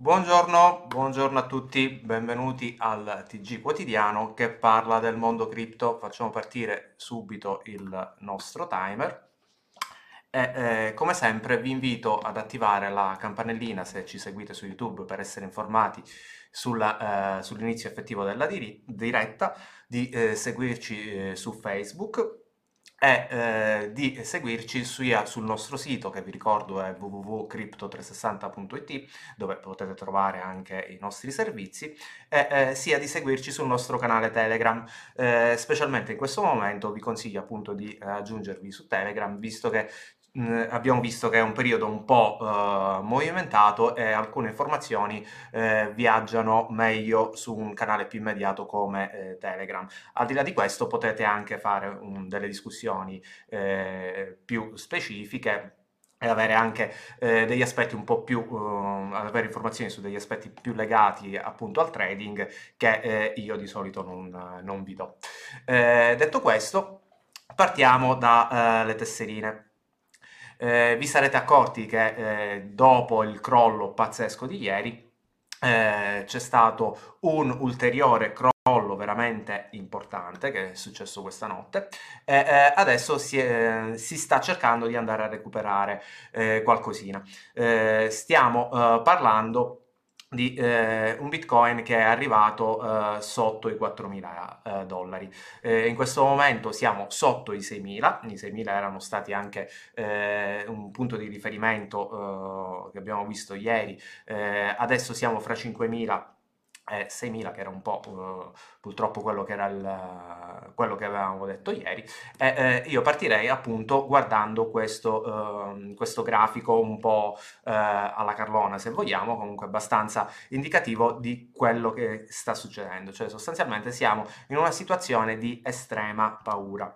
Buongiorno, buongiorno a tutti, benvenuti al TG quotidiano che parla del mondo cripto. Facciamo partire subito il nostro timer. E eh, come sempre vi invito ad attivare la campanellina se ci seguite su YouTube per essere informati sulla, eh, sull'inizio effettivo della diri- diretta, di eh, seguirci eh, su Facebook e eh, di seguirci sia sul nostro sito che vi ricordo è www.crypto360.it dove potete trovare anche i nostri servizi e eh, sia di seguirci sul nostro canale Telegram. Eh, specialmente in questo momento vi consiglio appunto di aggiungervi su Telegram visto che abbiamo visto che è un periodo un po' uh, movimentato e alcune informazioni eh, viaggiano meglio su un canale più immediato come eh, Telegram. Al di là di questo potete anche fare un, delle discussioni eh, più specifiche e avere anche eh, degli aspetti un po' più, uh, avere informazioni su degli aspetti più legati appunto al trading che eh, io di solito non, non vi do. detto questo, partiamo dalle tesserine eh, vi sarete accorti che eh, dopo il crollo pazzesco di ieri eh, c'è stato un ulteriore crollo veramente importante che è successo questa notte e eh, adesso si, è, si, sta cercando di andare a recuperare eh, qualcosina. Eh, stiamo parlando di eh, un bitcoin che è arrivato eh, sotto i 4.000 eh, dollari. Eh, in questo momento siamo sotto i 6.000, i 6.000 erano stati anche eh, un punto di riferimento eh, che abbiamo visto ieri, adesso siamo fra 5.000 eh, 6.000 che era un po' uh, purtroppo quello che, era il, quello che avevamo detto ieri. E eh, io partirei appunto guardando questo, uh, questo grafico un po' uh, alla Carlona se vogliamo comunque abbastanza indicativo di quello che sta succedendo. Cioè sostanzialmente siamo in una situazione di estrema paura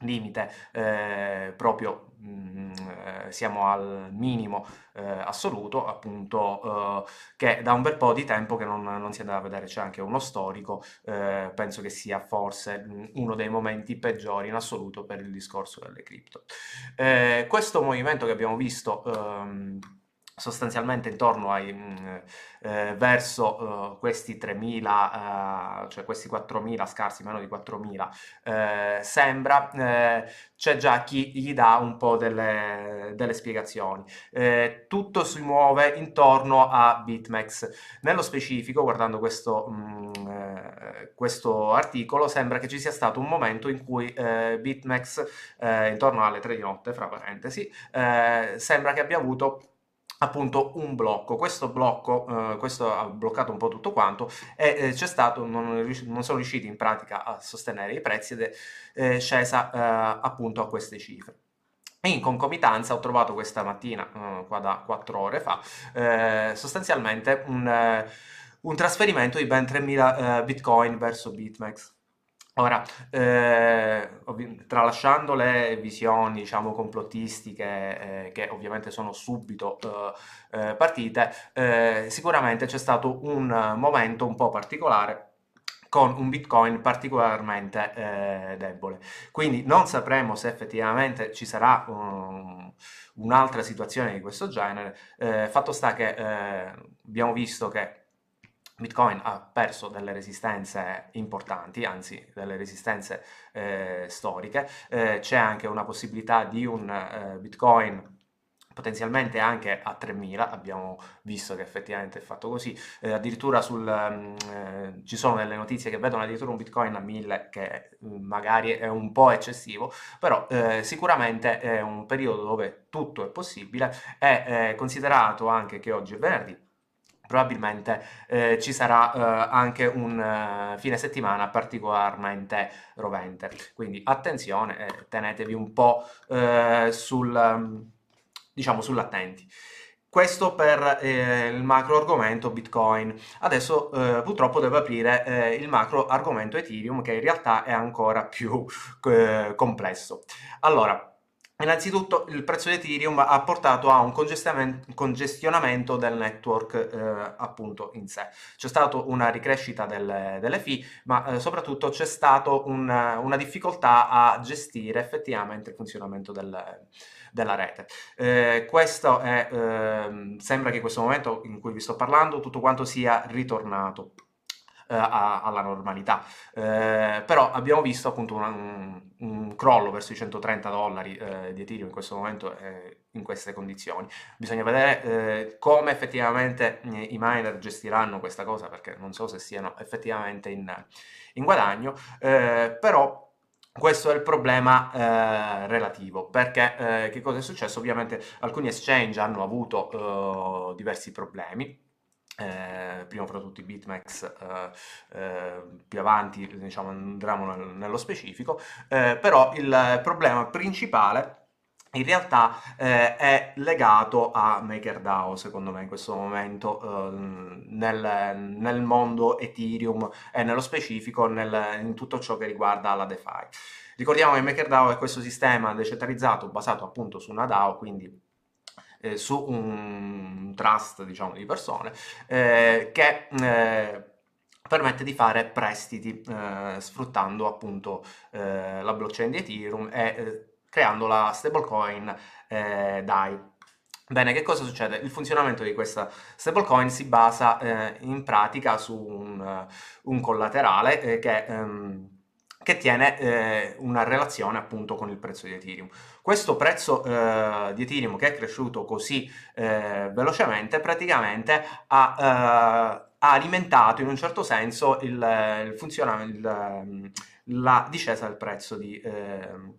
limite eh, proprio mm, eh, siamo al minimo eh, assoluto appunto eh, che da un bel po' di tempo che non, non si andava a vedere. C'è anche uno storico eh, penso che sia forse mm, uno dei momenti peggiori in assoluto per il discorso delle cripto. Eh, questo movimento che abbiamo visto ehm, sostanzialmente intorno ai mm, eh, verso uh, questi 3000 uh, cioè questi 4000 scarsi meno di 4000 eh, sembra eh, c'è già chi gli dà un po' delle, delle spiegazioni. Eh, tutto si muove intorno a BitMEX nello specifico guardando questo, mh, mm, eh, questo articolo sembra che ci sia stato un momento in cui BitMEX intorno alle 3 di notte fra parentesi sembra che abbia avuto appunto un blocco. Questo blocco, eh, questo ha bloccato un po' tutto quanto e eh, c'è stato, non, non, sono riusciti in pratica a sostenere i prezzi ed è eh, scesa eh, appunto a queste cifre. In concomitanza ho trovato questa mattina, eh, qua da 4 ore fa, eh, sostanzialmente un, un, trasferimento di ben 3.000 bitcoin verso BitMEX. Ora, eh, tralasciando le visioni, diciamo, complottistiche, eh, che ovviamente sono subito eh, eh partite, eh, sicuramente c'è stato un momento un po' particolare con un bitcoin particolarmente eh, debole. Quindi non sapremo se effettivamente ci sarà um, un'altra situazione di questo genere. fatto sta che abbiamo visto che Bitcoin ha perso delle resistenze importanti, anzi delle resistenze eh, storiche, eh, c'è anche una possibilità di un eh, Bitcoin potenzialmente anche a 3000, abbiamo visto che effettivamente è fatto così, eh, addirittura sul, eh, ci sono delle notizie che vedono addirittura un bitcoin a 1000 che mm, magari è un po' eccessivo, però eh, sicuramente è un periodo dove tutto è possibile, è considerato anche che oggi è venerdì, probabilmente eh, ci sarà eh, anche un uh, fine settimana particolarmente rovente. Quindi attenzione, eh, tenetevi un po' eh, sul, um, diciamo, sull'attenti. Questo per eh, il macro argomento Bitcoin. Adesso purtroppo devo aprire il macro argomento Ethereum che in realtà è ancora più complesso. Allora, Innanzitutto il prezzo di Ethereum ha portato a un congestionamento del network eh, appunto in sé. C'è stata una ricrescita delle, delle fee, ma eh, soprattutto c'è stata un, una difficoltà a gestire effettivamente il funzionamento del, della rete. Eh, questo è, ehm, sembra che in questo momento in cui vi sto parlando tutto quanto sia ritornato a, alla normalità. Eh, però abbiamo visto appunto una, un, un, crollo verso i 130 dollari eh, di Ethereum in questo momento in queste condizioni. Bisogna vedere eh, come effettivamente eh, i miner gestiranno questa cosa perché non so se siano effettivamente in, in guadagno, eh, però questo è il problema eh, relativo, perché eh, che cosa è successo? Ovviamente alcuni exchange hanno avuto eh, diversi problemi, eh, prima fra tutti Bitmax, eh, eh, più avanti diciamo, andremo nel, nello specifico, eh, però il problema principale in realtà eh, è legato a MakerDAO, secondo me, in questo momento, eh, nel, nel, mondo Ethereum e nello specifico nel, in tutto ciò che riguarda la DeFi. Ricordiamo che MakerDAO è questo sistema decentralizzato basato appunto su una DAO, quindi eh, su un trust diciamo, di persone eh, che eh, permette di fare prestiti eh, sfruttando appunto eh, la blockchain di Ethereum e creando la stablecoin DAI. Bene, che cosa succede? Il funzionamento di questa stablecoin si basa eh, in pratica su un, un collaterale eh, che ehm, che tiene eh, una relazione appunto con il prezzo di Ethereum. Questo prezzo eh, di Ethereum che è cresciuto così eh, velocemente praticamente ha, eh, ha, alimentato in un certo senso il, il funzionamento, la discesa del prezzo di ehm,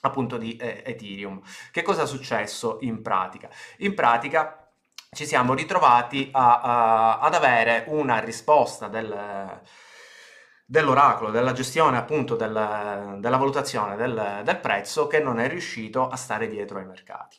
appunto di eh, Ethereum. Che cosa è successo in pratica? In pratica ci siamo ritrovati a, a, ad avere una risposta del dell'oracolo, della gestione appunto del, della valutazione del, del, prezzo che non è riuscito a stare dietro ai mercati.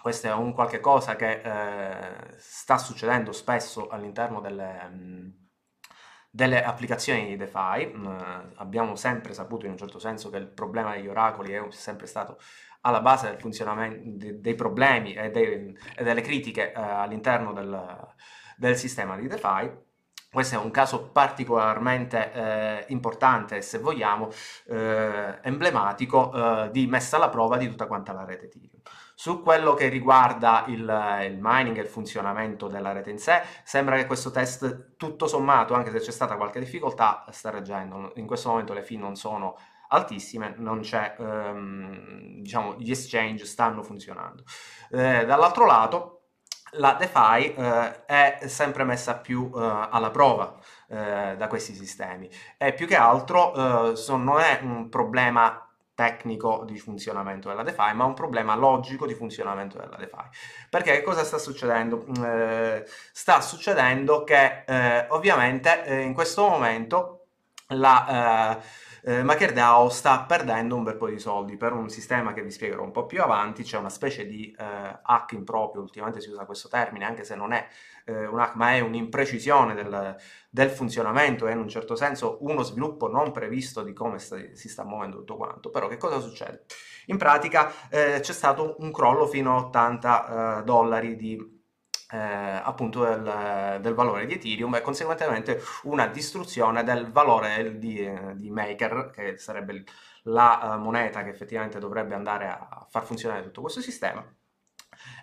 Questo è un qualche cosa che eh, sta succedendo spesso all'interno delle, mh, delle applicazioni di DeFi. Mm, abbiamo sempre saputo in un certo senso che il problema degli oracoli è sempre stato alla base del funzionamento dei problemi e, dei, e delle critiche eh, all'interno del, del sistema di DeFi questo è un caso particolarmente eh, importante, se vogliamo, eh, emblematico eh, di messa alla prova di tutta quanta la rete Ethereum. Su quello che riguarda il, il, mining e il funzionamento della rete in sé, sembra che questo test, tutto sommato, anche se c'è stata qualche difficoltà, sta reggendo. In questo momento le fee non sono altissime, non c'è, ehm, diciamo, gli exchange stanno funzionando. Eh, dall'altro lato, la DeFi eh, è sempre messa più eh, alla prova eh, da questi sistemi e più che altro eh, so, non è un problema tecnico di funzionamento della DeFi, ma un problema logico di funzionamento della DeFi. Perché cosa sta succedendo? Eh, sta succedendo che eh, ovviamente in questo momento la eh, MakerDAO sta perdendo un bel po' di soldi per un sistema che vi spiegherò un po' più avanti, c'è una specie di eh, hack improprio, ultimamente si usa questo termine, anche se non è eh, un hack, ma è un'imprecisione del, del, funzionamento, è in un certo senso uno sviluppo non previsto di come sta, si sta muovendo tutto quanto. Però che cosa succede? In pratica eh, c'è stato un crollo fino a 80 eh, dollari di eh, appunto del, del, valore di Ethereum e conseguentemente una distruzione del valore di, di Maker, che sarebbe la uh, moneta che effettivamente dovrebbe andare a far funzionare tutto questo sistema.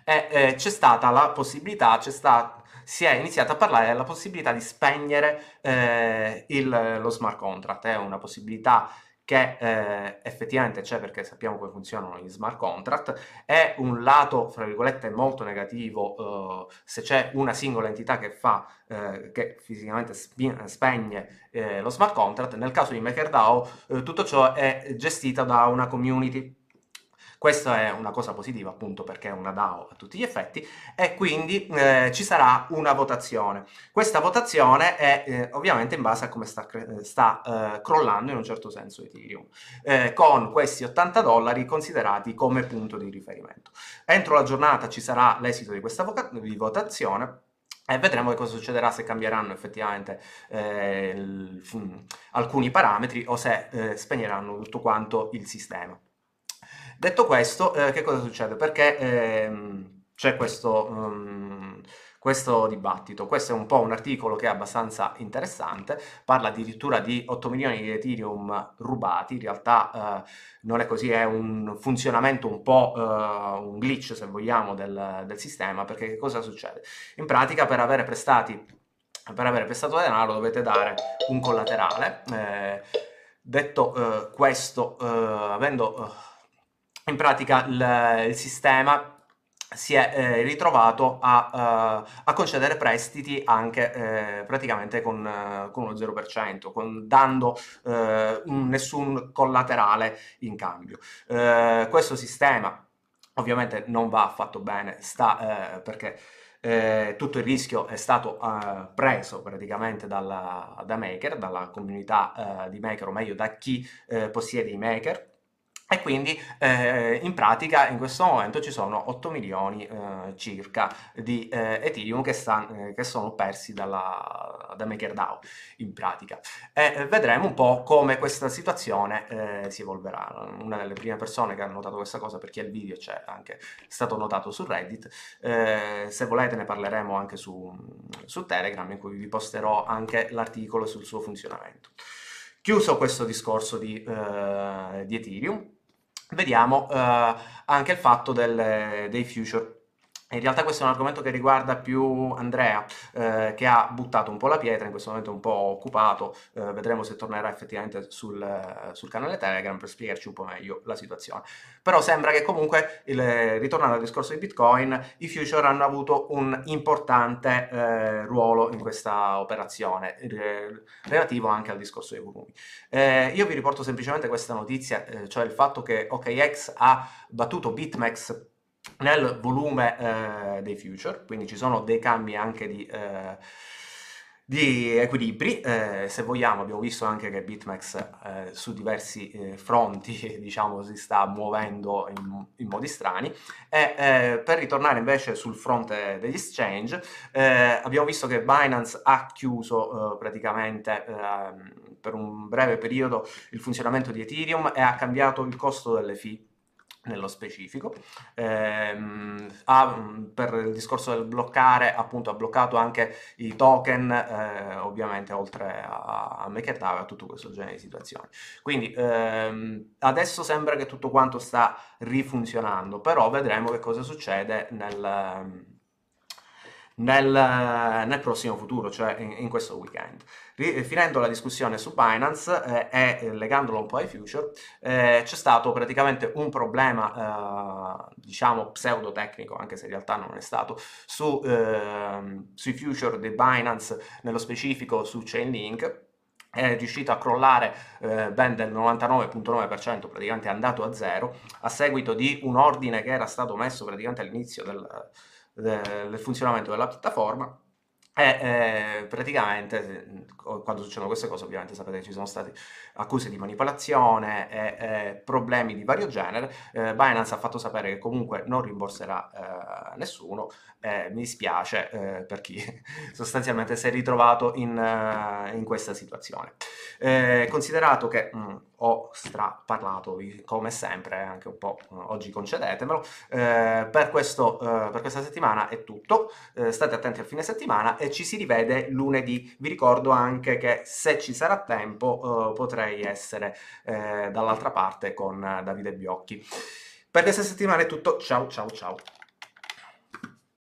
E eh, c'è stata la possibilità, c'è stata, si è iniziato a parlare della possibilità di spegnere eh, il, lo smart contract, è una possibilità che eh, effettivamente c'è perché sappiamo come funzionano gli smart contract, è un lato, fra virgolette, molto negativo eh, se c'è una singola entità che fa, eh, che fisicamente spegne eh, lo smart contract, nel caso di MakerDAO eh, tutto ciò è gestito da una community questa è una cosa positiva appunto perché è una DAO a tutti gli effetti e quindi eh, ci sarà una votazione. Questa votazione è eh, ovviamente in base a come sta, sta eh, crollando in un certo senso Ethereum, eh, con questi 80 dollari considerati come punto di riferimento. Entro la giornata ci sarà l'esito di questa di votazione e vedremo che cosa succederà se cambieranno effettivamente eh, il, alcuni parametri o se eh, spegneranno tutto quanto il sistema. Detto questo, eh, che cosa succede? Perché ehm, c'è questo... Um, questo dibattito. Questo è un po' un articolo che è abbastanza interessante, parla addirittura di 8 milioni di Ethereum rubati, in realtà eh, non è così, è un funzionamento un po' eh, un glitch se vogliamo del, del sistema, perché che cosa succede? In pratica per avere prestati per avere prestato denaro dovete dare un collaterale. Eh, detto eh, questo, eh, avendo eh, in pratica il, il sistema si è eh, ritrovato a, uh, a, concedere prestiti anche eh, praticamente con, uh, con, uno 0%, con, dando uh, un, nessun collaterale in cambio. questo sistema ovviamente non va affatto bene, sta perché eh, tutto il rischio è stato eh, preso praticamente dalla, da Maker, dalla comunità eh, di Maker, o meglio da chi possiede i Maker, e quindi eh, in pratica in questo momento ci sono 8 milioni eh, circa di eh, Ethereum che, sta, che, sono persi dalla, da MakerDAO in pratica. E eh, vedremo un po' come questa situazione eh, si evolverà. Una delle prime persone che ha notato questa cosa, perché il video c'è anche stato notato su Reddit, eh, se volete ne parleremo anche su, su Telegram in cui vi posterò anche l'articolo sul suo funzionamento. Chiuso questo discorso di, di Ethereum, vediamo eh, anche il fatto del, dei future in realtà questo è un argomento che riguarda più Andrea, eh, che ha buttato un po' la pietra, in questo momento è un po' occupato, eh, vedremo se tornerà effettivamente sul, sul, canale Telegram per spiegarci un po' meglio la situazione. Però sembra che comunque, il, ritornando al discorso di Bitcoin, i future hanno avuto un importante eh, ruolo in questa operazione, eh, relativo anche al discorso dei volumi. Eh, io vi riporto semplicemente questa notizia, cioè il fatto che OKX ha battuto BitMEX nel volume eh, dei future, quindi ci sono dei cambi anche di, eh, di equilibri, eh, se vogliamo abbiamo visto anche che BitMEX eh, su diversi eh, fronti diciamo si sta muovendo in, in modi strani. E eh, per ritornare invece sul fronte degli exchange abbiamo visto che Binance ha chiuso praticamente ehm, per un breve periodo il funzionamento di Ethereum e ha cambiato il costo delle fee nello specifico. Ehm, ha, per il discorso del bloccare, appunto, ha bloccato anche i token, eh, ovviamente oltre a, a MakerDAO e a tutto questo genere di situazioni. Quindi ehm, adesso sembra che tutto quanto sta rifunzionando, però vedremo che cosa succede nel nel, nel, prossimo futuro, cioè in, in questo weekend. Ri, finendo la discussione su Binance eh, e legandolo un po' ai future, eh, c'è stato praticamente un problema, eh, diciamo pseudotecnico, anche se in realtà non è stato, su, ehm, sui future di Binance, nello specifico su Chainlink, è riuscito a crollare eh, ben del 99.9%, praticamente è andato a zero, a seguito di un ordine che era stato messo praticamente all'inizio del, del funzionamento della piattaforma e eh, praticamente quando succedono queste cose ovviamente sapete che ci sono state accuse di manipolazione e, e problemi di vario genere. Eh, Binance ha fatto sapere che comunque non rimborserà eh, nessuno mi dispiace eh, per chi sostanzialmente si è ritrovato in, eh, in questa situazione. Eh, considerato che mh, mm, ho straparlato come sempre anche un po' oggi concedetemelo per, questo, per questa settimana è tutto state attenti al fine settimana e ci si rivede lunedì. Vi ricordo anche che se ci sarà tempo eh, potrei essere eh, dall'altra parte con Davide Biocchi. Per questa settimana è tutto, ciao ciao ciao.